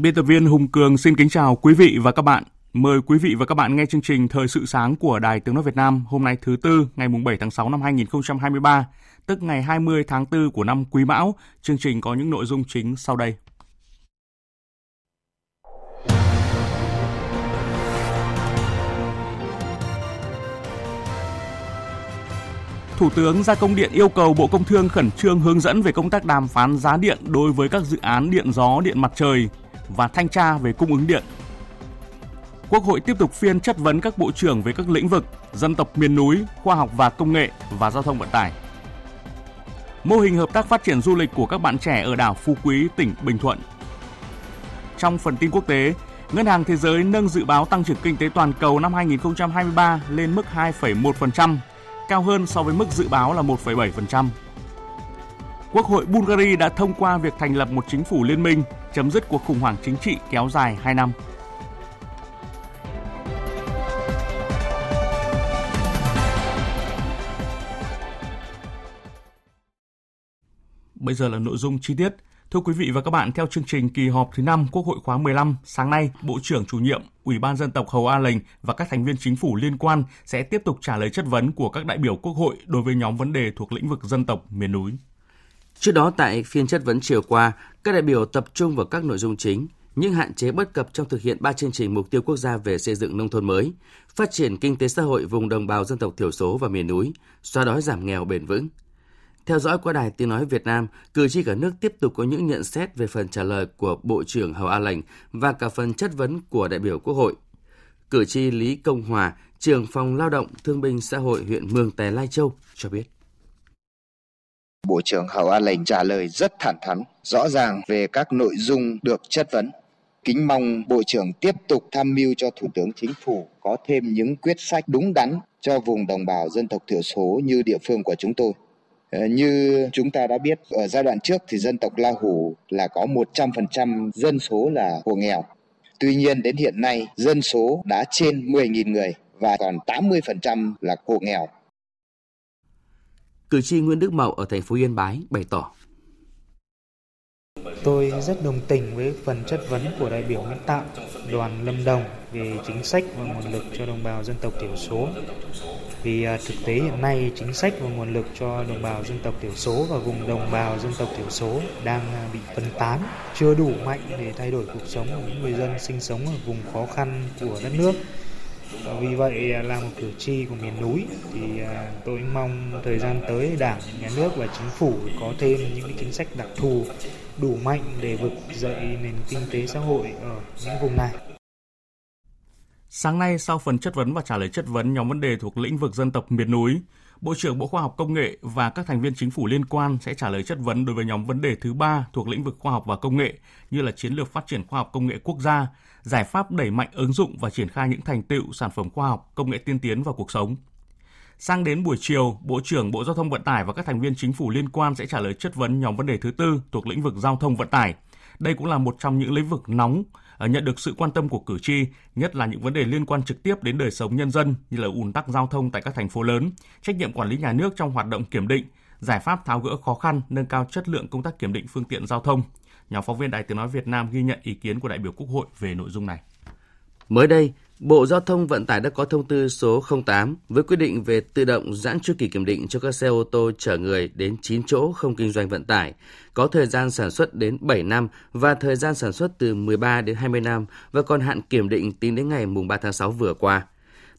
Biên tập viên Hùng Cường xin kính chào quý vị và các bạn. Mời quý vị và các bạn nghe chương trình Thời sự sáng của Đài Tiếng Nói Việt Nam hôm nay thứ Tư ngày 7 tháng 6 năm 2023, tức ngày 20 tháng 4 của năm Quý Mão. Chương trình có những nội dung chính sau đây. Thủ tướng ra công điện yêu cầu Bộ Công Thương khẩn trương hướng dẫn về công tác đàm phán giá điện đối với các dự án điện gió, điện mặt trời và thanh tra về cung ứng điện. Quốc hội tiếp tục phiên chất vấn các bộ trưởng về các lĩnh vực dân tộc miền núi, khoa học và công nghệ và giao thông vận tải. Mô hình hợp tác phát triển du lịch của các bạn trẻ ở đảo Phú Quý, tỉnh Bình Thuận. Trong phần tin quốc tế, Ngân hàng Thế giới nâng dự báo tăng trưởng kinh tế toàn cầu năm 2023 lên mức 2,1%, cao hơn so với mức dự báo là 1,7%. Quốc hội Bulgaria đã thông qua việc thành lập một chính phủ liên minh, chấm dứt cuộc khủng hoảng chính trị kéo dài 2 năm. Bây giờ là nội dung chi tiết. Thưa quý vị và các bạn, theo chương trình kỳ họp thứ 5 Quốc hội khóa 15, sáng nay, Bộ trưởng chủ nhiệm Ủy ban dân tộc Hầu A Lệnh và các thành viên chính phủ liên quan sẽ tiếp tục trả lời chất vấn của các đại biểu Quốc hội đối với nhóm vấn đề thuộc lĩnh vực dân tộc miền núi. Trước đó tại phiên chất vấn chiều qua, các đại biểu tập trung vào các nội dung chính, những hạn chế bất cập trong thực hiện ba chương trình mục tiêu quốc gia về xây dựng nông thôn mới, phát triển kinh tế xã hội vùng đồng bào dân tộc thiểu số và miền núi, xóa đói giảm nghèo bền vững. Theo dõi qua đài Tiếng Nói Việt Nam, cử tri cả nước tiếp tục có những nhận xét về phần trả lời của Bộ trưởng Hầu A Lành và cả phần chất vấn của đại biểu Quốc hội. Cử tri Lý Công Hòa, trưởng phòng lao động thương binh xã hội huyện Mường Tè Lai Châu cho biết. Bộ trưởng Hầu an Lệnh trả lời rất thẳng thắn, rõ ràng về các nội dung được chất vấn. Kính mong Bộ trưởng tiếp tục tham mưu cho Thủ tướng Chính phủ có thêm những quyết sách đúng đắn cho vùng đồng bào dân tộc thiểu số như địa phương của chúng tôi. Ờ, như chúng ta đã biết, ở giai đoạn trước thì dân tộc La Hủ là có 100% dân số là hộ nghèo. Tuy nhiên đến hiện nay dân số đã trên 10.000 người và còn 80% là hộ nghèo. Cử tri Nguyễn Đức Mậu ở thành phố Yên Bái bày tỏ. Tôi rất đồng tình với phần chất vấn của đại biểu Nguyễn Tạo, đoàn Lâm Đồng về chính sách và nguồn lực cho đồng bào dân tộc thiểu số. Vì à, thực tế hiện nay chính sách và nguồn lực cho đồng bào dân tộc thiểu số và vùng đồng bào dân tộc thiểu số đang à, bị phân tán, chưa đủ mạnh để thay đổi cuộc sống của những người dân sinh sống ở vùng khó khăn của đất nước vì vậy à, là một cử tri của miền núi thì à, tôi mong thời gian tới đảng nhà nước và chính phủ có thêm những chính sách đặc thù đủ mạnh để vực dậy nền kinh tế xã hội ở những vùng này. Sáng nay, sau phần chất vấn và trả lời chất vấn nhóm vấn đề thuộc lĩnh vực dân tộc miền núi, Bộ trưởng Bộ Khoa học Công nghệ và các thành viên chính phủ liên quan sẽ trả lời chất vấn đối với nhóm vấn đề thứ ba thuộc lĩnh vực khoa học và công nghệ như là chiến lược phát triển khoa học công nghệ quốc gia, giải pháp đẩy mạnh ứng dụng và triển khai những thành tựu sản phẩm khoa học, công nghệ tiên tiến vào cuộc sống. Sang đến buổi chiều, Bộ trưởng Bộ Giao thông Vận tải và các thành viên chính phủ liên quan sẽ trả lời chất vấn nhóm vấn đề thứ tư thuộc lĩnh vực giao thông vận tải. Đây cũng là một trong những lĩnh vực nóng ờ, nhận được sự quan tâm của cử tri, nhất là những vấn đề liên quan trực tiếp đến đời sống nhân dân như là ùn tắc giao thông tại các thành phố lớn, trách nhiệm quản lý nhà nước trong hoạt động kiểm định, giải pháp tháo gỡ khó khăn, nâng cao chất lượng công tác kiểm định phương tiện giao thông. Nhóm phóng viên Đài Tiếng Nói Việt Nam ghi nhận ý kiến của đại biểu Quốc hội về nội dung này. Mới đây, Bộ Giao thông Vận tải đã có thông tư số 08 với quyết định về tự động giãn chu kỳ kiểm định cho các xe ô tô chở người đến 9 chỗ không kinh doanh vận tải, có thời gian sản xuất đến 7 năm và thời gian sản xuất từ 13 đến 20 năm và còn hạn kiểm định tính đến ngày 3 tháng 6 vừa qua.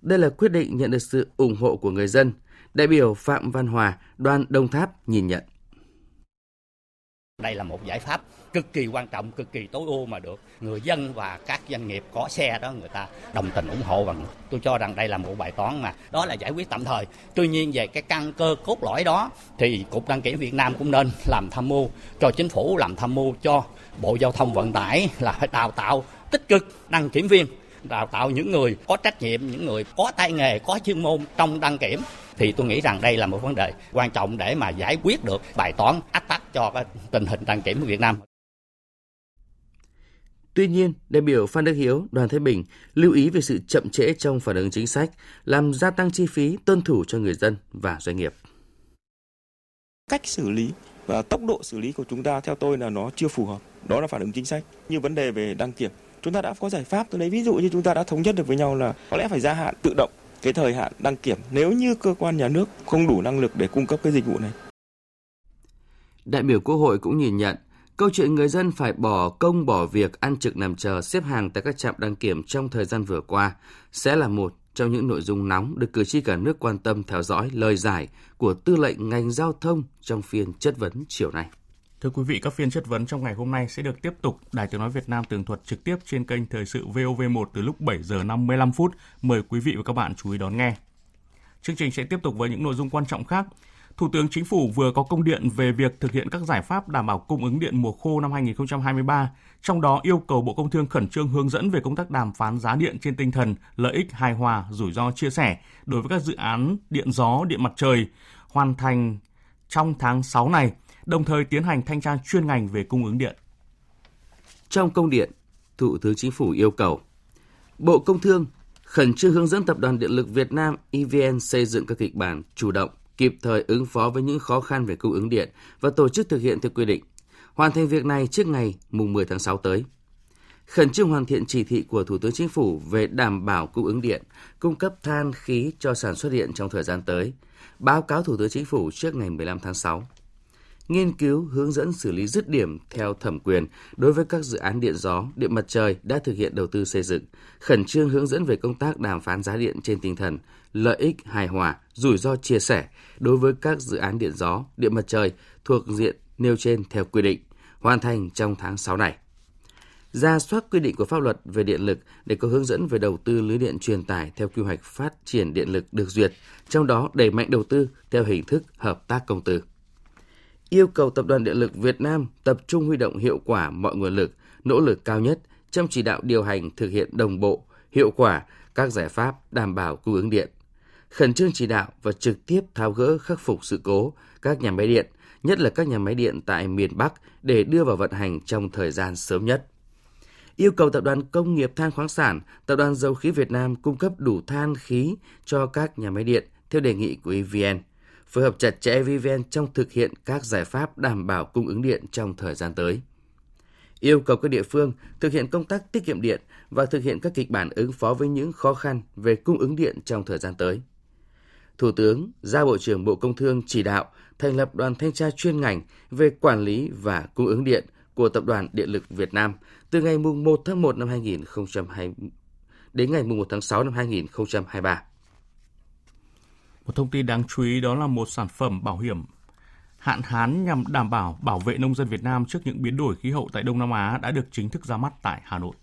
Đây là quyết định nhận được sự ủng hộ của người dân. Đại biểu Phạm Văn Hòa, đoàn Đông Tháp nhìn nhận. Đây là một giải pháp cực kỳ quan trọng, cực kỳ tối ưu mà được người dân và các doanh nghiệp có xe đó người ta đồng tình ủng hộ và tôi cho rằng đây là một bài toán mà đó là giải quyết tạm thời. Tuy nhiên về cái căn cơ cốt lõi đó thì Cục Đăng kiểm Việt Nam cũng nên làm tham mưu cho chính phủ làm tham mưu cho Bộ Giao thông Vận tải là phải đào tạo tích cực đăng kiểm viên đào tạo những người có trách nhiệm, những người có tay nghề, có chuyên môn trong đăng kiểm thì tôi nghĩ rằng đây là một vấn đề quan trọng để mà giải quyết được bài toán ách tắc cho cái tình hình đăng kiểm của Việt Nam. Tuy nhiên, đại biểu Phan Đức Hiếu, Đoàn Thế Bình lưu ý về sự chậm trễ trong phản ứng chính sách, làm gia tăng chi phí tuân thủ cho người dân và doanh nghiệp. Cách xử lý và tốc độ xử lý của chúng ta theo tôi là nó chưa phù hợp. Đó là phản ứng chính sách. Như vấn đề về đăng kiểm, chúng ta đã có giải pháp. Tôi lấy ví dụ như chúng ta đã thống nhất được với nhau là có lẽ phải gia hạn tự động cái thời hạn đăng kiểm nếu như cơ quan nhà nước không đủ năng lực để cung cấp cái dịch vụ này. Đại biểu Quốc hội cũng nhìn nhận, câu chuyện người dân phải bỏ công bỏ việc ăn trực nằm chờ xếp hàng tại các trạm đăng kiểm trong thời gian vừa qua sẽ là một trong những nội dung nóng được cử tri cả nước quan tâm theo dõi, lời giải của tư lệnh ngành giao thông trong phiên chất vấn chiều nay. Thưa quý vị, các phiên chất vấn trong ngày hôm nay sẽ được tiếp tục Đài Tiếng nói Việt Nam tường thuật trực tiếp trên kênh Thời sự VOV1 từ lúc 7 giờ 55 phút. Mời quý vị và các bạn chú ý đón nghe. Chương trình sẽ tiếp tục với những nội dung quan trọng khác. Thủ tướng Chính phủ vừa có công điện về việc thực hiện các giải pháp đảm bảo cung ứng điện mùa khô năm 2023, trong đó yêu cầu Bộ Công Thương khẩn trương hướng dẫn về công tác đàm phán giá điện trên tinh thần lợi ích hài hòa, rủi ro chia sẻ đối với các dự án điện gió, điện mặt trời hoàn thành trong tháng 6 này – đồng thời tiến hành thanh tra chuyên ngành về cung ứng điện. Trong công điện, Thủ tướng Chính phủ yêu cầu Bộ Công Thương khẩn trương hướng dẫn Tập đoàn Điện lực Việt Nam EVN xây dựng các kịch bản chủ động, kịp thời ứng phó với những khó khăn về cung ứng điện và tổ chức thực hiện theo quy định. Hoàn thành việc này trước ngày mùng 10 tháng 6 tới. Khẩn trương hoàn thiện chỉ thị của Thủ tướng Chính phủ về đảm bảo cung ứng điện, cung cấp than khí cho sản xuất điện trong thời gian tới. Báo cáo Thủ tướng Chính phủ trước ngày 15 tháng 6 nghiên cứu hướng dẫn xử lý dứt điểm theo thẩm quyền đối với các dự án điện gió, điện mặt trời đã thực hiện đầu tư xây dựng, khẩn trương hướng dẫn về công tác đàm phán giá điện trên tinh thần lợi ích hài hòa, rủi ro chia sẻ đối với các dự án điện gió, điện mặt trời thuộc diện nêu trên theo quy định, hoàn thành trong tháng 6 này. Ra soát quy định của pháp luật về điện lực để có hướng dẫn về đầu tư lưới điện truyền tải theo quy hoạch phát triển điện lực được duyệt, trong đó đẩy mạnh đầu tư theo hình thức hợp tác công tư yêu cầu Tập đoàn Điện lực Việt Nam tập trung huy động hiệu quả mọi nguồn lực, nỗ lực cao nhất trong chỉ đạo điều hành thực hiện đồng bộ, hiệu quả các giải pháp đảm bảo cung ứng điện. Khẩn trương chỉ đạo và trực tiếp tháo gỡ khắc phục sự cố các nhà máy điện, nhất là các nhà máy điện tại miền Bắc để đưa vào vận hành trong thời gian sớm nhất. Yêu cầu Tập đoàn Công nghiệp Than khoáng sản, Tập đoàn Dầu khí Việt Nam cung cấp đủ than khí cho các nhà máy điện theo đề nghị của EVN phối hợp chặt chẽ với EVN trong thực hiện các giải pháp đảm bảo cung ứng điện trong thời gian tới. Yêu cầu các địa phương thực hiện công tác tiết kiệm điện và thực hiện các kịch bản ứng phó với những khó khăn về cung ứng điện trong thời gian tới. Thủ tướng, giao Bộ trưởng Bộ Công Thương chỉ đạo thành lập đoàn thanh tra chuyên ngành về quản lý và cung ứng điện của Tập đoàn Điện lực Việt Nam từ ngày 1 tháng 1 năm 2020 đến ngày 1 tháng 6 năm 2023. Một thông tin đáng chú ý đó là một sản phẩm bảo hiểm hạn hán nhằm đảm bảo bảo vệ nông dân Việt Nam trước những biến đổi khí hậu tại Đông Nam Á đã được chính thức ra mắt tại Hà Nội.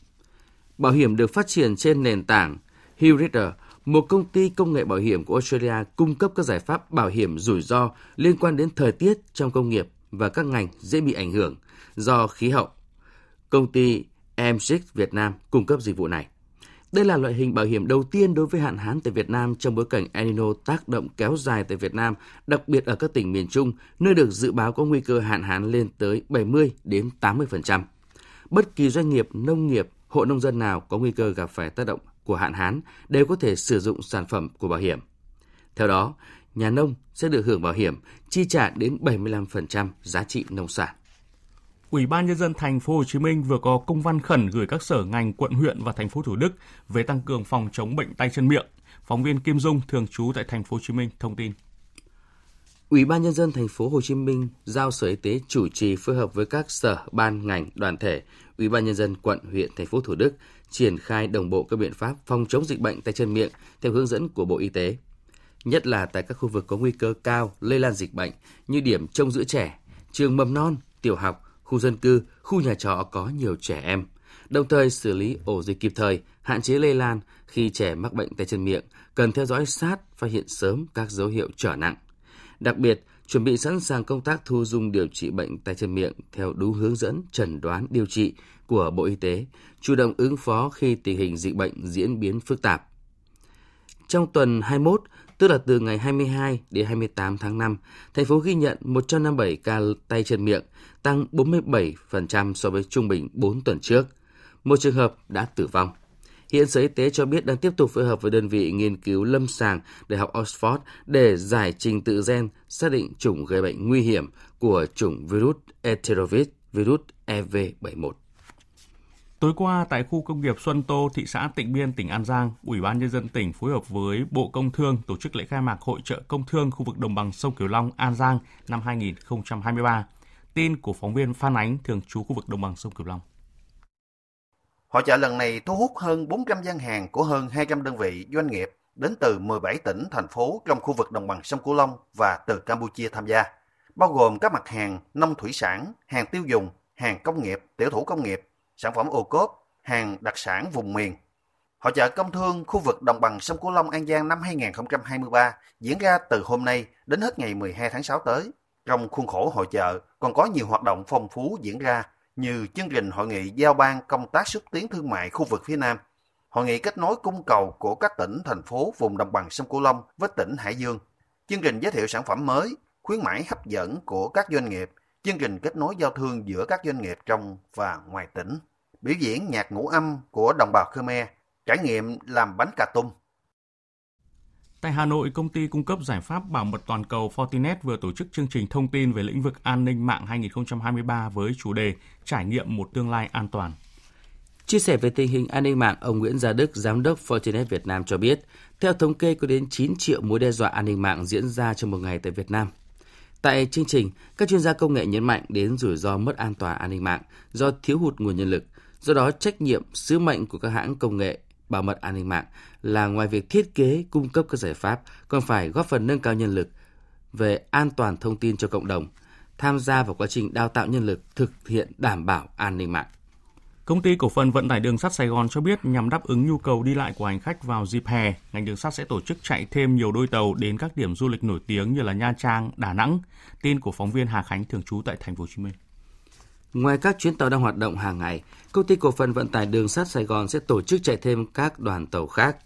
Bảo hiểm được phát triển trên nền tảng Hillrider, một công ty công nghệ bảo hiểm của Australia cung cấp các giải pháp bảo hiểm rủi ro liên quan đến thời tiết trong công nghiệp và các ngành dễ bị ảnh hưởng do khí hậu. Công ty M6 Việt Nam cung cấp dịch vụ này. Đây là loại hình bảo hiểm đầu tiên đối với hạn hán tại Việt Nam trong bối cảnh El Nino tác động kéo dài tại Việt Nam, đặc biệt ở các tỉnh miền Trung, nơi được dự báo có nguy cơ hạn hán lên tới 70 đến 80%. Bất kỳ doanh nghiệp, nông nghiệp, hộ nông dân nào có nguy cơ gặp phải tác động của hạn hán đều có thể sử dụng sản phẩm của bảo hiểm. Theo đó, nhà nông sẽ được hưởng bảo hiểm chi trả đến 75% giá trị nông sản. Ủy ban nhân dân thành phố Hồ Chí Minh vừa có công văn khẩn gửi các sở ngành quận huyện và thành phố Thủ Đức về tăng cường phòng chống bệnh tay chân miệng. Phóng viên Kim Dung thường trú tại thành phố Hồ Chí Minh thông tin. Ủy ban nhân dân thành phố Hồ Chí Minh giao Sở Y tế chủ trì phối hợp với các sở, ban, ngành, đoàn thể, Ủy ban nhân dân quận, huyện, thành phố Thủ Đức triển khai đồng bộ các biện pháp phòng chống dịch bệnh tay chân miệng theo hướng dẫn của Bộ Y tế. Nhất là tại các khu vực có nguy cơ cao lây lan dịch bệnh như điểm trông giữ trẻ, trường mầm non, tiểu học, khu dân cư, khu nhà trọ có nhiều trẻ em, đồng thời xử lý ổ dịch kịp thời, hạn chế lây lan khi trẻ mắc bệnh tay chân miệng, cần theo dõi sát, phát hiện sớm các dấu hiệu trở nặng. Đặc biệt, chuẩn bị sẵn sàng công tác thu dung điều trị bệnh tay chân miệng theo đúng hướng dẫn chẩn đoán điều trị của Bộ Y tế, chủ động ứng phó khi tình hình dịch bệnh diễn biến phức tạp. Trong tuần 21, tức là từ ngày 22 đến 28 tháng 5, thành phố ghi nhận 157 ca tay chân miệng, tăng 47% so với trung bình 4 tuần trước. Một trường hợp đã tử vong. Hiện Sở Y tế cho biết đang tiếp tục phối hợp với đơn vị nghiên cứu lâm sàng Đại học Oxford để giải trình tự gen xác định chủng gây bệnh nguy hiểm của chủng virus Enterovirus virus EV71. Tối qua tại khu công nghiệp Xuân Tô, thị xã Tịnh Biên, tỉnh An Giang, Ủy ban nhân dân tỉnh phối hợp với Bộ Công Thương tổ chức lễ khai mạc hội trợ công thương khu vực đồng bằng sông Cửu Long An Giang năm 2023. Tin của phóng viên Phan Ánh thường trú khu vực đồng bằng sông Cửu Long. Hội trợ lần này thu hút hơn 400 gian hàng của hơn 200 đơn vị doanh nghiệp đến từ 17 tỉnh, thành phố trong khu vực đồng bằng sông Cửu Long và từ Campuchia tham gia, bao gồm các mặt hàng nông thủy sản, hàng tiêu dùng, hàng công nghiệp, tiểu thủ công nghiệp, sản phẩm ô cốp, hàng đặc sản vùng miền. Hội trợ công thương khu vực đồng bằng sông Cửu Long An Giang năm 2023 diễn ra từ hôm nay đến hết ngày 12 tháng 6 tới. Trong khuôn khổ hội trợ còn có nhiều hoạt động phong phú diễn ra như chương trình hội nghị giao ban công tác xúc tiến thương mại khu vực phía Nam, hội nghị kết nối cung cầu của các tỉnh, thành phố vùng đồng bằng sông Cửu Long với tỉnh Hải Dương, chương trình giới thiệu sản phẩm mới, khuyến mãi hấp dẫn của các doanh nghiệp, chương trình kết nối giao thương giữa các doanh nghiệp trong và ngoài tỉnh, biểu diễn nhạc ngũ âm của đồng bào Khmer, trải nghiệm làm bánh cà tung. Tại Hà Nội, công ty cung cấp giải pháp bảo mật toàn cầu Fortinet vừa tổ chức chương trình thông tin về lĩnh vực an ninh mạng 2023 với chủ đề Trải nghiệm một tương lai an toàn. Chia sẻ về tình hình an ninh mạng, ông Nguyễn Gia Đức, giám đốc Fortinet Việt Nam cho biết, theo thống kê có đến 9 triệu mối đe dọa an ninh mạng diễn ra trong một ngày tại Việt Nam. Tại chương trình, các chuyên gia công nghệ nhấn mạnh đến rủi ro mất an toàn an ninh mạng do thiếu hụt nguồn nhân lực. Do đó, trách nhiệm, sứ mệnh của các hãng công nghệ bảo mật an ninh mạng là ngoài việc thiết kế, cung cấp các giải pháp, còn phải góp phần nâng cao nhân lực về an toàn thông tin cho cộng đồng, tham gia vào quá trình đào tạo nhân lực thực hiện đảm bảo an ninh mạng. Công ty cổ phần vận tải đường sắt Sài Gòn cho biết nhằm đáp ứng nhu cầu đi lại của hành khách vào dịp hè, ngành đường sắt sẽ tổ chức chạy thêm nhiều đôi tàu đến các điểm du lịch nổi tiếng như là Nha Trang, Đà Nẵng. Tin của phóng viên Hà Khánh thường trú tại thành phố Hồ Chí Minh. Ngoài các chuyến tàu đang hoạt động hàng ngày, công ty cổ phần vận tải đường sắt Sài Gòn sẽ tổ chức chạy thêm các đoàn tàu khác.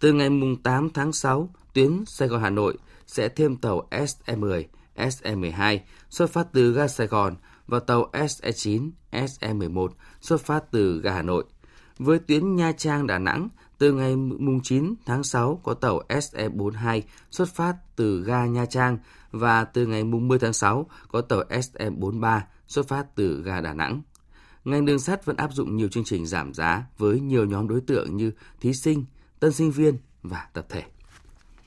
Từ ngày 8 tháng 6, tuyến Sài Gòn Hà Nội sẽ thêm tàu SE10, SE12 xuất phát từ ga Sài Gòn và tàu SE9, SE11 xuất phát từ ga Hà Nội. Với tuyến Nha Trang Đà Nẵng, từ ngày 9 tháng 6 có tàu SE42 xuất phát từ ga Nha Trang và từ ngày 10 tháng 6 có tàu SE43 xuất phát từ ga Đà Nẵng. Ngành đường sắt vẫn áp dụng nhiều chương trình giảm giá với nhiều nhóm đối tượng như thí sinh, tân sinh viên và tập thể.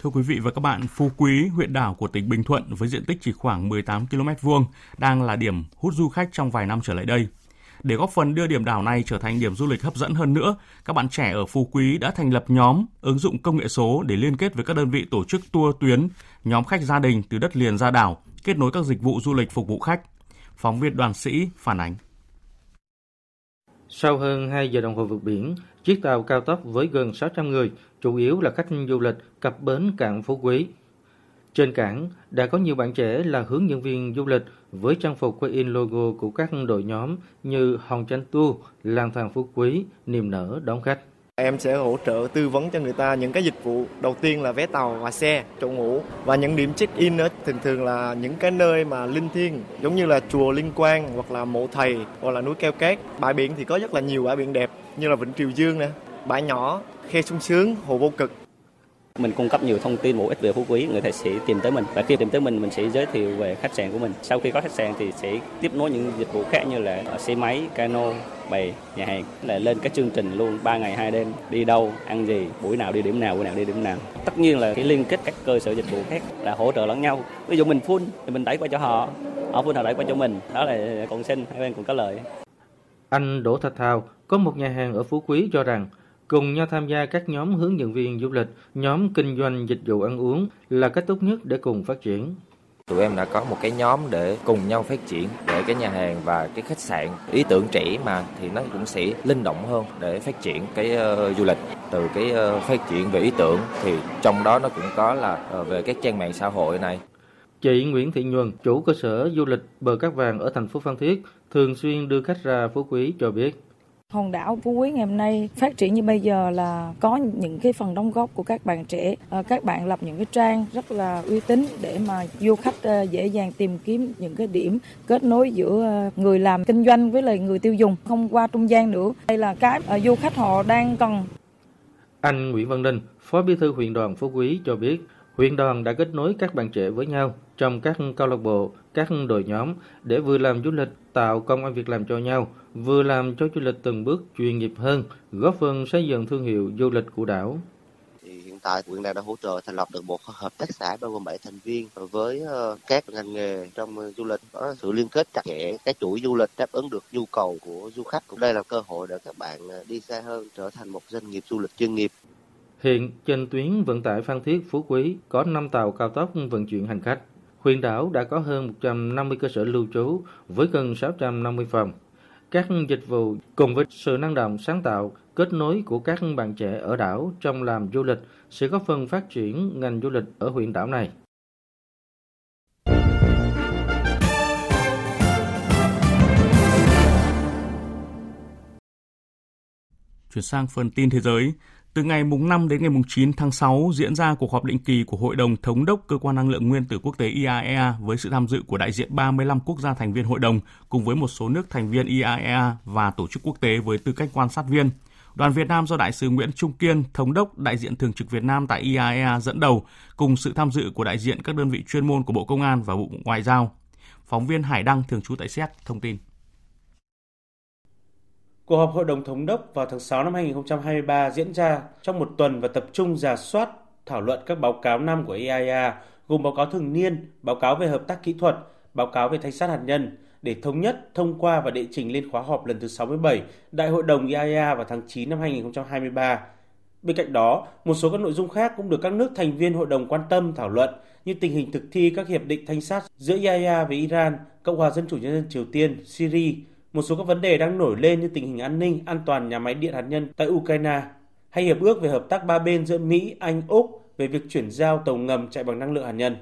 Thưa quý vị và các bạn, Phú Quý, huyện đảo của tỉnh Bình Thuận với diện tích chỉ khoảng 18 km vuông đang là điểm hút du khách trong vài năm trở lại đây. Để góp phần đưa điểm đảo này trở thành điểm du lịch hấp dẫn hơn nữa, các bạn trẻ ở Phú Quý đã thành lập nhóm ứng dụng công nghệ số để liên kết với các đơn vị tổ chức tour tuyến, nhóm khách gia đình từ đất liền ra đảo, kết nối các dịch vụ du lịch phục vụ khách. Phóng viên đoàn sĩ phản ánh. Sau hơn 2 giờ đồng hồ vượt biển, chiếc tàu cao tốc với gần 600 người, chủ yếu là khách du lịch, cập bến cảng Phú Quý. Trên cảng đã có nhiều bạn trẻ là hướng dẫn viên du lịch với trang phục quay in logo của các đội nhóm như Hồng Tranh Tour, Lang thang Phú Quý, Niềm nở đón khách. Em sẽ hỗ trợ tư vấn cho người ta những cái dịch vụ. Đầu tiên là vé tàu và xe, chỗ ngủ. Và những điểm check-in nữa thường thường là những cái nơi mà linh thiêng giống như là chùa Linh Quang hoặc là mộ thầy hoặc là núi Keo Cát. Bãi biển thì có rất là nhiều bãi biển đẹp như là Vịnh Triều Dương nè, bãi nhỏ, khe sung sướng, hồ vô cực mình cung cấp nhiều thông tin bổ ích về Phú Quý, người ta sẽ tìm tới mình và khi tìm tới mình mình sẽ giới thiệu về khách sạn của mình. Sau khi có khách sạn thì sẽ tiếp nối những dịch vụ khác như là ờ, xe máy, cano, bè, nhà hàng là lên các chương trình luôn 3 ngày 2 đêm đi đâu, ăn gì, buổi nào đi điểm nào, buổi nào đi điểm nào. Tất nhiên là cái liên kết các cơ sở dịch vụ khác là hỗ trợ lẫn nhau. Ví dụ mình full thì mình đẩy qua cho họ, họ full họ đẩy qua cho mình. Đó là cộng sinh, hai bên cũng có lợi. Anh Đỗ Thạch Thao có một nhà hàng ở Phú Quý cho rằng cùng nhau tham gia các nhóm hướng dẫn viên du lịch, nhóm kinh doanh dịch vụ ăn uống là cách tốt nhất để cùng phát triển. Tụi em đã có một cái nhóm để cùng nhau phát triển để cái nhà hàng và cái khách sạn ý tưởng trẻ mà thì nó cũng sẽ linh động hơn để phát triển cái uh, du lịch từ cái uh, phát triển về ý tưởng thì trong đó nó cũng có là uh, về các trang mạng xã hội này Chị Nguyễn Thị Nhuần, chủ cơ sở du lịch Bờ Cát Vàng ở thành phố Phan Thiết, thường xuyên đưa khách ra Phú Quý cho biết. Hòn đảo Phú Quý ngày hôm nay phát triển như bây giờ là có những cái phần đóng góp của các bạn trẻ. Ờ, các bạn lập những cái trang rất là uy tín để mà du khách ờ, dễ dàng tìm kiếm những cái điểm kết nối giữa ờ, người làm kinh doanh với lại người tiêu dùng không qua trung gian nữa. Đây là cái du khách họ đang cần. Anh Nguyễn Văn Linh, Phó Bí thư huyện đoàn Phú Quý cho biết, huyện đoàn đã kết nối các bạn trẻ với nhau trong các câu lạc bộ, các đội nhóm để vừa làm du lịch tạo công ăn việc làm cho nhau, vừa làm cho du lịch từng bước chuyên nghiệp hơn, góp phần xây dựng thương hiệu du lịch của đảo. Hiện tại huyện đoàn đã hỗ trợ thành lập được một hợp tác xã bao gồm 7 thành viên với ờ, các ngành nghề trong du lịch có sự liên kết chặt chẽ các chuỗi du lịch đáp ứng được nhu cầu của du khách. Cũng đây là cơ hội để các bạn ờ, đi xa hơn trở thành một doanh nghiệp du lịch chuyên nghiệp. Hiện trên tuyến vận tải Phan Thiết Phú Quý có 5 tàu cao tốc vận chuyển hành khách. Huyện đảo đã có hơn 150 cơ sở lưu trú với gần 650 phòng. Các dịch vụ cùng với sự năng động sáng tạo, kết nối của các bạn trẻ ở đảo trong làm du lịch sẽ góp phần phát triển ngành du lịch ở huyện đảo này. Chuyển sang phần tin thế giới, từ ngày mùng 5 đến ngày mùng 9 tháng 6 diễn ra cuộc họp định kỳ của Hội đồng Thống đốc Cơ quan Năng lượng Nguyên tử Quốc tế IAEA với sự tham dự của đại diện 35 quốc gia thành viên hội đồng cùng với một số nước thành viên IAEA và tổ chức quốc tế với tư cách quan sát viên. Đoàn Việt Nam do Đại sứ Nguyễn Trung Kiên, Thống đốc đại diện thường trực Việt Nam tại IAEA dẫn đầu, cùng sự tham dự của đại diện các đơn vị chuyên môn của Bộ Công an và Bộ Ngoại giao. Phóng viên Hải Đăng thường trú tại Séc thông tin. Cuộc họp Hội đồng Thống đốc vào tháng 6 năm 2023 diễn ra trong một tuần và tập trung giả soát, thảo luận các báo cáo năm của IAEA, gồm báo cáo thường niên, báo cáo về hợp tác kỹ thuật, báo cáo về thanh sát hạt nhân, để thống nhất, thông qua và đệ trình lên khóa họp lần thứ 67 Đại hội đồng IAEA vào tháng 9 năm 2023. Bên cạnh đó, một số các nội dung khác cũng được các nước thành viên hội đồng quan tâm thảo luận như tình hình thực thi các hiệp định thanh sát giữa IAEA với Iran, Cộng hòa Dân chủ Nhân dân Triều Tiên, Syria, một số các vấn đề đang nổi lên như tình hình an ninh, an toàn nhà máy điện hạt nhân tại Ukraine hay hiệp ước về hợp tác ba bên giữa Mỹ, Anh, Úc về việc chuyển giao tàu ngầm chạy bằng năng lượng hạt nhân.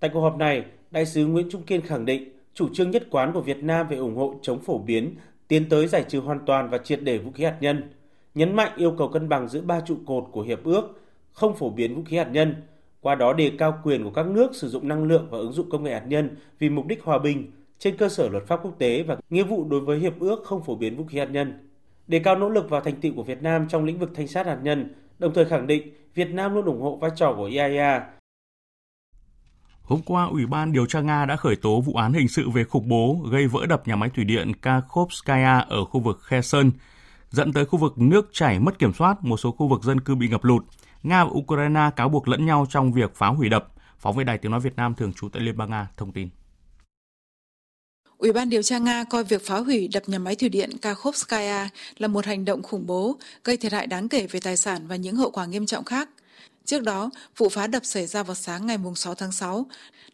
Tại cuộc họp này, Đại sứ Nguyễn Trung Kiên khẳng định chủ trương nhất quán của Việt Nam về ủng hộ chống phổ biến, tiến tới giải trừ hoàn toàn và triệt để vũ khí hạt nhân, nhấn mạnh yêu cầu cân bằng giữa ba trụ cột của hiệp ước, không phổ biến vũ khí hạt nhân, qua đó đề cao quyền của các nước sử dụng năng lượng và ứng dụng công nghệ hạt nhân vì mục đích hòa bình, trên cơ sở luật pháp quốc tế và nghĩa vụ đối với hiệp ước không phổ biến vũ khí hạt nhân. Đề cao nỗ lực và thành tựu của Việt Nam trong lĩnh vực thanh sát hạt nhân, đồng thời khẳng định Việt Nam luôn ủng hộ vai trò của IAEA. Hôm qua, Ủy ban điều tra Nga đã khởi tố vụ án hình sự về khủng bố gây vỡ đập nhà máy thủy điện Kakhovskaya ở khu vực Kherson, dẫn tới khu vực nước chảy mất kiểm soát, một số khu vực dân cư bị ngập lụt. Nga và Ukraine cáo buộc lẫn nhau trong việc phá hủy đập. Phóng viên Đài Tiếng Nói Việt Nam thường trú tại Liên bang Nga thông tin. Ủy ban điều tra Nga coi việc phá hủy đập nhà máy thủy điện Kakhovskaya là một hành động khủng bố, gây thiệt hại đáng kể về tài sản và những hậu quả nghiêm trọng khác. Trước đó, vụ phá đập xảy ra vào sáng ngày 6 tháng 6.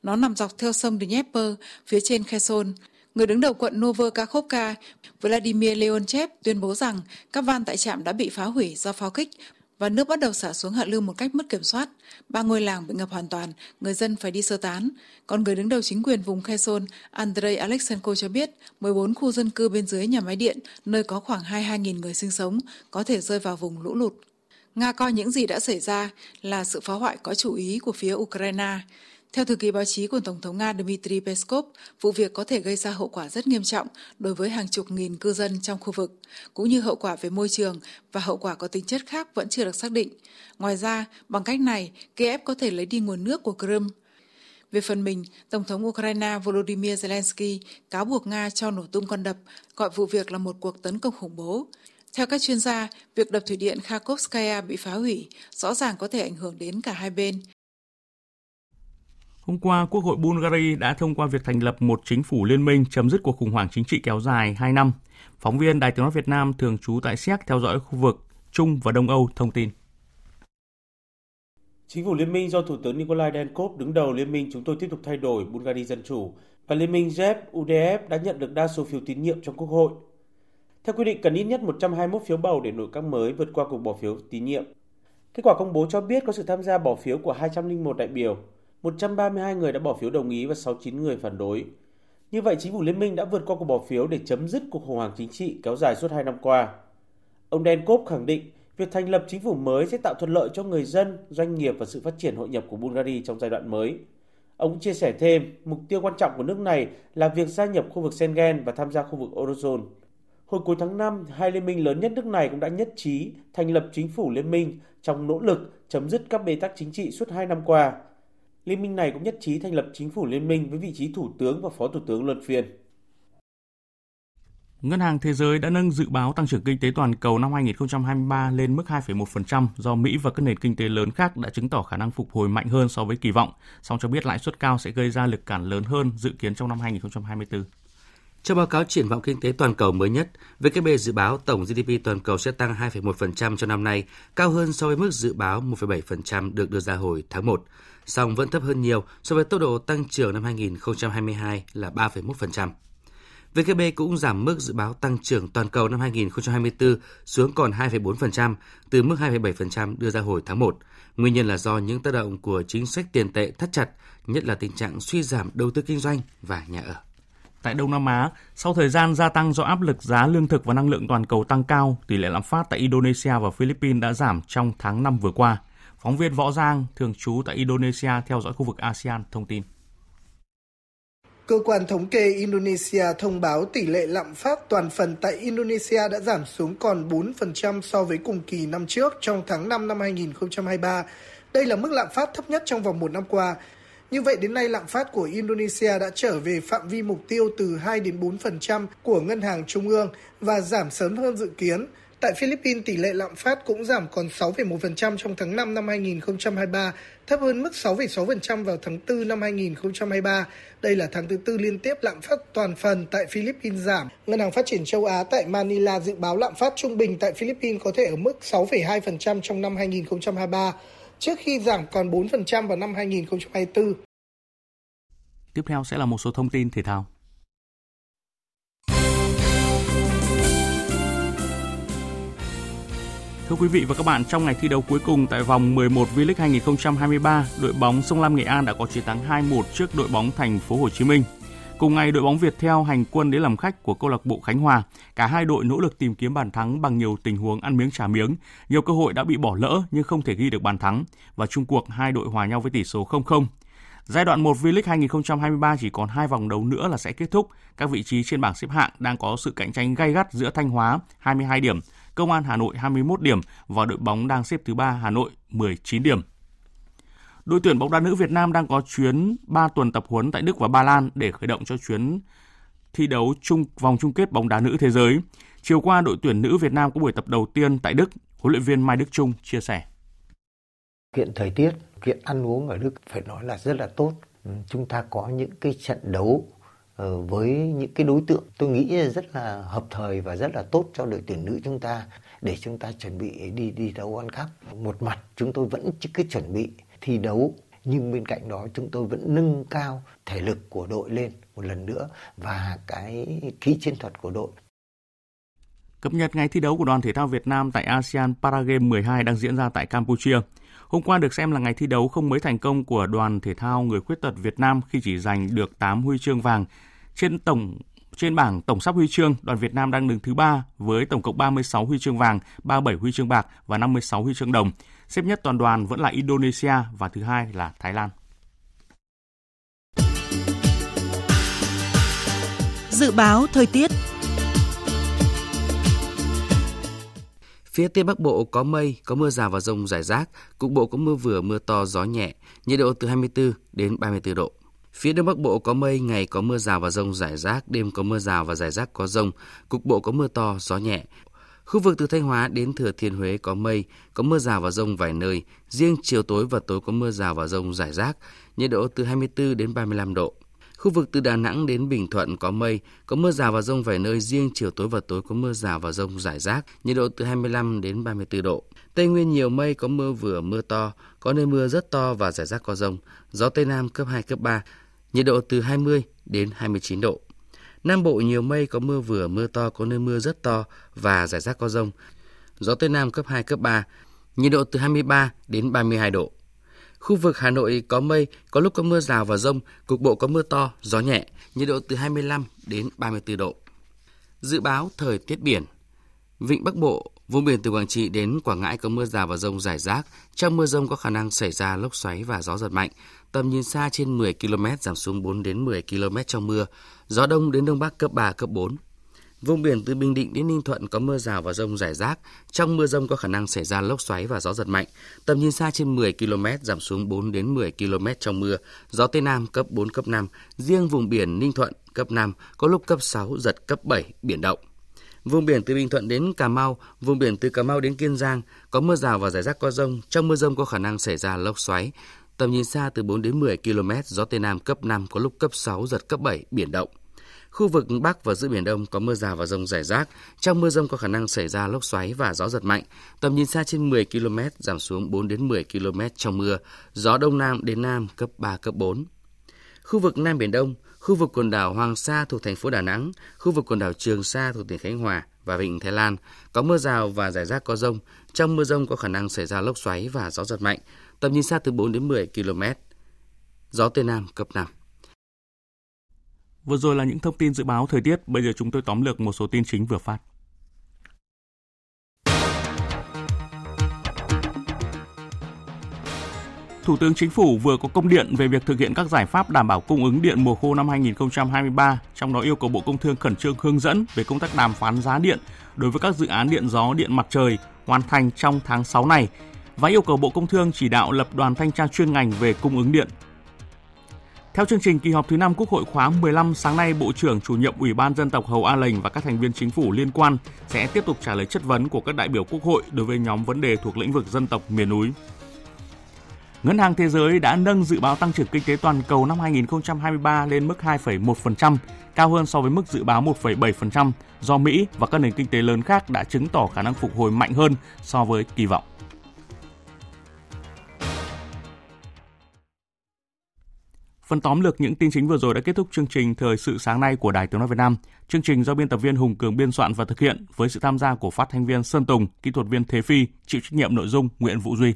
Nó nằm dọc theo sông Dnieper, phía trên Kherson. Người đứng đầu quận Novokakhovka, Vladimir Leonchev tuyên bố rằng các van tại trạm đã bị phá hủy do pháo kích và nước bắt đầu xả xuống hạ lưu một cách mất kiểm soát. Ba ngôi làng bị ngập hoàn toàn, người dân phải đi sơ tán. Còn người đứng đầu chính quyền vùng Kherson, Andrei Alexenko cho biết 14 khu dân cư bên dưới nhà máy điện, nơi có khoảng 22.000 người sinh sống, có thể rơi vào vùng lũ lụt. Nga coi những gì đã xảy ra là sự phá hoại có chủ ý của phía Ukraine. Theo thư ký báo chí của Tổng thống Nga Dmitry Peskov, vụ việc có thể gây ra hậu quả rất nghiêm trọng đối với hàng chục nghìn cư dân trong khu vực, cũng như hậu quả về môi trường và hậu quả có tính chất khác vẫn chưa được xác định. Ngoài ra, bằng cách này, Kiev có thể lấy đi nguồn nước của Crimea. Về phần mình, Tổng thống Ukraine Volodymyr Zelensky cáo buộc Nga cho nổ tung con đập, gọi vụ việc là một cuộc tấn công khủng bố. Theo các chuyên gia, việc đập thủy điện Kharkovskaya bị phá hủy rõ ràng có thể ảnh hưởng đến cả hai bên. Hôm qua, Quốc hội Bulgaria đã thông qua việc thành lập một chính phủ liên minh chấm dứt cuộc khủng hoảng chính trị kéo dài 2 năm. Phóng viên Đài tiếng nói Việt Nam thường trú tại Séc theo dõi khu vực Trung và Đông Âu thông tin. Chính phủ liên minh do Thủ tướng Nikolai Denkov đứng đầu liên minh chúng tôi tiếp tục thay đổi Bulgaria Dân Chủ và liên minh JEP UDF đã nhận được đa số phiếu tín nhiệm trong Quốc hội. Theo quy định cần ít nhất 121 phiếu bầu để nội các mới vượt qua cuộc bỏ phiếu tín nhiệm. Kết quả công bố cho biết có sự tham gia bỏ phiếu của 201 đại biểu, 132 người đã bỏ phiếu đồng ý và 69 người phản đối. Như vậy, chính phủ liên minh đã vượt qua cuộc bỏ phiếu để chấm dứt cuộc khủng hoảng chính trị kéo dài suốt 2 năm qua. Ông Denkov khẳng định việc thành lập chính phủ mới sẽ tạo thuận lợi cho người dân, doanh nghiệp và sự phát triển hội nhập của Bulgaria trong giai đoạn mới. Ông chia sẻ thêm, mục tiêu quan trọng của nước này là việc gia nhập khu vực Schengen và tham gia khu vực Eurozone. Hồi cuối tháng 5, hai liên minh lớn nhất nước này cũng đã nhất trí thành lập chính phủ liên minh trong nỗ lực chấm dứt các bế tắc chính trị suốt 2 năm qua. Liên minh này cũng nhất trí thành lập chính phủ liên minh với vị trí thủ tướng và phó thủ tướng luân phiên. Ngân hàng Thế giới đã nâng dự báo tăng trưởng kinh tế toàn cầu năm 2023 lên mức 2,1% do Mỹ và các nền kinh tế lớn khác đã chứng tỏ khả năng phục hồi mạnh hơn so với kỳ vọng, song cho biết lãi suất cao sẽ gây ra lực cản lớn hơn dự kiến trong năm 2024. Trong báo cáo triển vọng kinh tế toàn cầu mới nhất, WB dự báo tổng GDP toàn cầu sẽ tăng 2,1% cho năm nay, cao hơn so với mức dự báo 1,7% được đưa ra hồi tháng 1, song vẫn thấp hơn nhiều so với tốc độ tăng trưởng năm 2022 là 3,1%. VKB cũng giảm mức dự báo tăng trưởng toàn cầu năm 2024 xuống còn 2,4% từ mức 2,7% đưa ra hồi tháng 1. Nguyên nhân là do những tác động của chính sách tiền tệ thắt chặt, nhất là tình trạng suy giảm đầu tư kinh doanh và nhà ở. Tại Đông Nam Á, sau thời gian gia tăng do áp lực giá lương thực và năng lượng toàn cầu tăng cao, tỷ lệ lạm phát tại Indonesia và Philippines đã giảm trong tháng 5 vừa qua. Phóng viên Võ Giang, thường trú tại Indonesia theo dõi khu vực ASEAN, thông tin. Cơ quan thống kê Indonesia thông báo tỷ lệ lạm phát toàn phần tại Indonesia đã giảm xuống còn 4% so với cùng kỳ năm trước trong tháng 5 năm 2023. Đây là mức lạm phát thấp nhất trong vòng một năm qua. Như vậy đến nay lạm phát của Indonesia đã trở về phạm vi mục tiêu từ 2 đến 4% của ngân hàng trung ương và giảm sớm hơn dự kiến. Tại Philippines, tỷ lệ lạm phát cũng giảm còn 6,1% trong tháng 5 năm 2023, thấp hơn mức 6,6% vào tháng 4 năm 2023. Đây là tháng thứ tư liên tiếp lạm phát toàn phần tại Philippines giảm. Ngân hàng Phát triển châu Á tại Manila dự báo lạm phát trung bình tại Philippines có thể ở mức 6,2% trong năm 2023, trước khi giảm còn 4% vào năm 2024. Tiếp theo sẽ là một số thông tin thể thao. Thưa quý vị và các bạn, trong ngày thi đấu cuối cùng tại vòng 11 V-League 2023, đội bóng Sông Lam Nghệ An đã có chiến thắng 2-1 trước đội bóng Thành phố Hồ Chí Minh. Cùng ngày, đội bóng Việt theo hành quân đến làm khách của câu lạc bộ Khánh Hòa. Cả hai đội nỗ lực tìm kiếm bàn thắng bằng nhiều tình huống ăn miếng trả miếng. Nhiều cơ hội đã bị bỏ lỡ nhưng không thể ghi được bàn thắng. Và chung cuộc hai đội hòa nhau với tỷ số 0-0. Giai đoạn 1 V-League 2023 chỉ còn hai vòng đấu nữa là sẽ kết thúc. Các vị trí trên bảng xếp hạng đang có sự cạnh tranh gay gắt giữa Thanh Hóa 22 điểm, Công an Hà Nội 21 điểm và đội bóng đang xếp thứ ba Hà Nội 19 điểm. Đội tuyển bóng đá nữ Việt Nam đang có chuyến 3 tuần tập huấn tại Đức và Ba Lan để khởi động cho chuyến thi đấu chung vòng chung kết bóng đá nữ thế giới. Chiều qua, đội tuyển nữ Việt Nam có buổi tập đầu tiên tại Đức. Huấn luyện viên Mai Đức Trung chia sẻ. Kiện thời tiết, kiện ăn uống ở Đức phải nói là rất là tốt. Chúng ta có những cái trận đấu Ờ, với những cái đối tượng tôi nghĩ rất là hợp thời và rất là tốt cho đội tuyển nữ chúng ta để chúng ta chuẩn bị đi đi đấu World Cup. Một mặt chúng tôi vẫn cứ chuẩn bị thi đấu, nhưng bên cạnh đó chúng tôi vẫn nâng cao thể lực của đội lên một lần nữa và cái kỹ chiến thuật của đội. Cập nhật ngày thi đấu của đoàn thể thao Việt Nam tại ASEAN Paragame 12 đang diễn ra tại Campuchia. Hôm qua được xem là ngày thi đấu không mấy thành công của đoàn thể thao người khuyết tật Việt Nam khi chỉ giành được 8 huy chương vàng trên tổng trên bảng tổng sắp huy chương, đoàn Việt Nam đang đứng thứ ba với tổng cộng 36 huy chương vàng, 37 huy chương bạc và 56 huy chương đồng. Xếp nhất toàn đoàn vẫn là Indonesia và thứ hai là Thái Lan. Dự báo thời tiết Phía Tây Bắc Bộ có mây, có mưa rào và rông rải rác, cục bộ có mưa vừa mưa to gió nhẹ, nhiệt độ từ 24 đến 34 độ. Phía Đông Bắc Bộ có mây, ngày có mưa rào và rông rải rác, đêm có mưa rào và rải rác có rông, cục bộ có mưa to, gió nhẹ. Khu vực từ Thanh Hóa đến Thừa Thiên Huế có mây, có mưa rào và rông vài nơi, riêng chiều tối và tối có mưa rào và rông rải rác, nhiệt độ từ 24 đến 35 độ. Khu vực từ Đà Nẵng đến Bình Thuận có mây, có mưa rào và rông vài nơi, riêng chiều tối và tối có mưa rào và rông rải rác, nhiệt độ từ 25 đến 34 độ. Tây Nguyên nhiều mây có mưa vừa mưa to, có nơi mưa rất to và rải rác có rông, gió Tây Nam cấp 2, cấp 3, nhiệt độ từ 20 đến 29 độ. Nam Bộ nhiều mây có mưa vừa mưa to, có nơi mưa rất to và rải rác có rông, gió Tây Nam cấp 2, cấp 3, nhiệt độ từ 23 đến 32 độ. Khu vực Hà Nội có mây, có lúc có mưa rào và rông, cục bộ có mưa to, gió nhẹ, nhiệt độ từ 25 đến 34 độ. Dự báo thời tiết biển Vịnh Bắc Bộ, vùng biển từ Quảng Trị đến Quảng Ngãi có mưa rào và rông rải rác. Trong mưa rông có khả năng xảy ra lốc xoáy và gió giật mạnh. Tầm nhìn xa trên 10 km giảm xuống 4 đến 10 km trong mưa. Gió đông đến đông bắc cấp 3, cấp 4. Vùng biển từ Bình Định đến Ninh Thuận có mưa rào và rông rải rác. Trong mưa rông có khả năng xảy ra lốc xoáy và gió giật mạnh. Tầm nhìn xa trên 10 km giảm xuống 4 đến 10 km trong mưa. Gió Tây Nam cấp 4, cấp 5. Riêng vùng biển Ninh Thuận cấp 5, có lúc cấp 6, giật cấp 7, biển động. Vùng biển từ Bình Thuận đến Cà Mau, vùng biển từ Cà Mau đến Kiên Giang có mưa rào và rải rác có rông. Trong mưa rông có khả năng xảy ra lốc xoáy. Tầm nhìn xa từ 4 đến 10 km, gió Tây Nam cấp 5, có lúc cấp 6, giật cấp 7, biển động. Khu vực Bắc và giữa Biển Đông có mưa rào và rông rải rác. Trong mưa rông có khả năng xảy ra lốc xoáy và gió giật mạnh. Tầm nhìn xa trên 10 km, giảm xuống 4 đến 10 km trong mưa. Gió Đông Nam đến Nam cấp 3, cấp 4. Khu vực Nam Biển Đông, khu vực quần đảo Hoàng Sa thuộc thành phố Đà Nẵng, khu vực quần đảo Trường Sa thuộc tỉnh Khánh Hòa và Vịnh Thái Lan có mưa rào và rải rác có rông. Trong mưa rông có khả năng xảy ra lốc xoáy và gió giật mạnh. Tầm nhìn xa từ 4 đến 10 km. Gió Tây Nam cấp 5. Vừa rồi là những thông tin dự báo thời tiết, bây giờ chúng tôi tóm lược một số tin chính vừa phát. Thủ tướng Chính phủ vừa có công điện về việc thực hiện các giải pháp đảm bảo cung ứng điện mùa khô năm 2023, trong đó yêu cầu Bộ Công Thương khẩn trương hướng dẫn về công tác đàm phán giá điện đối với các dự án điện gió, điện mặt trời hoàn thành trong tháng 6 này và yêu cầu Bộ Công Thương chỉ đạo lập đoàn thanh tra chuyên ngành về cung ứng điện. Theo chương trình kỳ họp thứ 5 Quốc hội khóa 15, sáng nay Bộ trưởng chủ nhiệm Ủy ban dân tộc Hầu A Lệnh và các thành viên chính phủ liên quan sẽ tiếp tục trả lời chất vấn của các đại biểu Quốc hội đối với nhóm vấn đề thuộc lĩnh vực dân tộc miền núi. Ngân hàng Thế giới đã nâng dự báo tăng trưởng kinh tế toàn cầu năm 2023 lên mức 2,1%, cao hơn so với mức dự báo 1,7% do Mỹ và các nền kinh tế lớn khác đã chứng tỏ khả năng phục hồi mạnh hơn so với kỳ vọng. Phần tóm lược những tin chính vừa rồi đã kết thúc chương trình Thời sự sáng nay của Đài Tiếng Nói Việt Nam. Chương trình do biên tập viên Hùng Cường biên soạn và thực hiện với sự tham gia của phát thanh viên Sơn Tùng, kỹ thuật viên Thế Phi, chịu trách nhiệm nội dung Nguyễn Vũ Duy.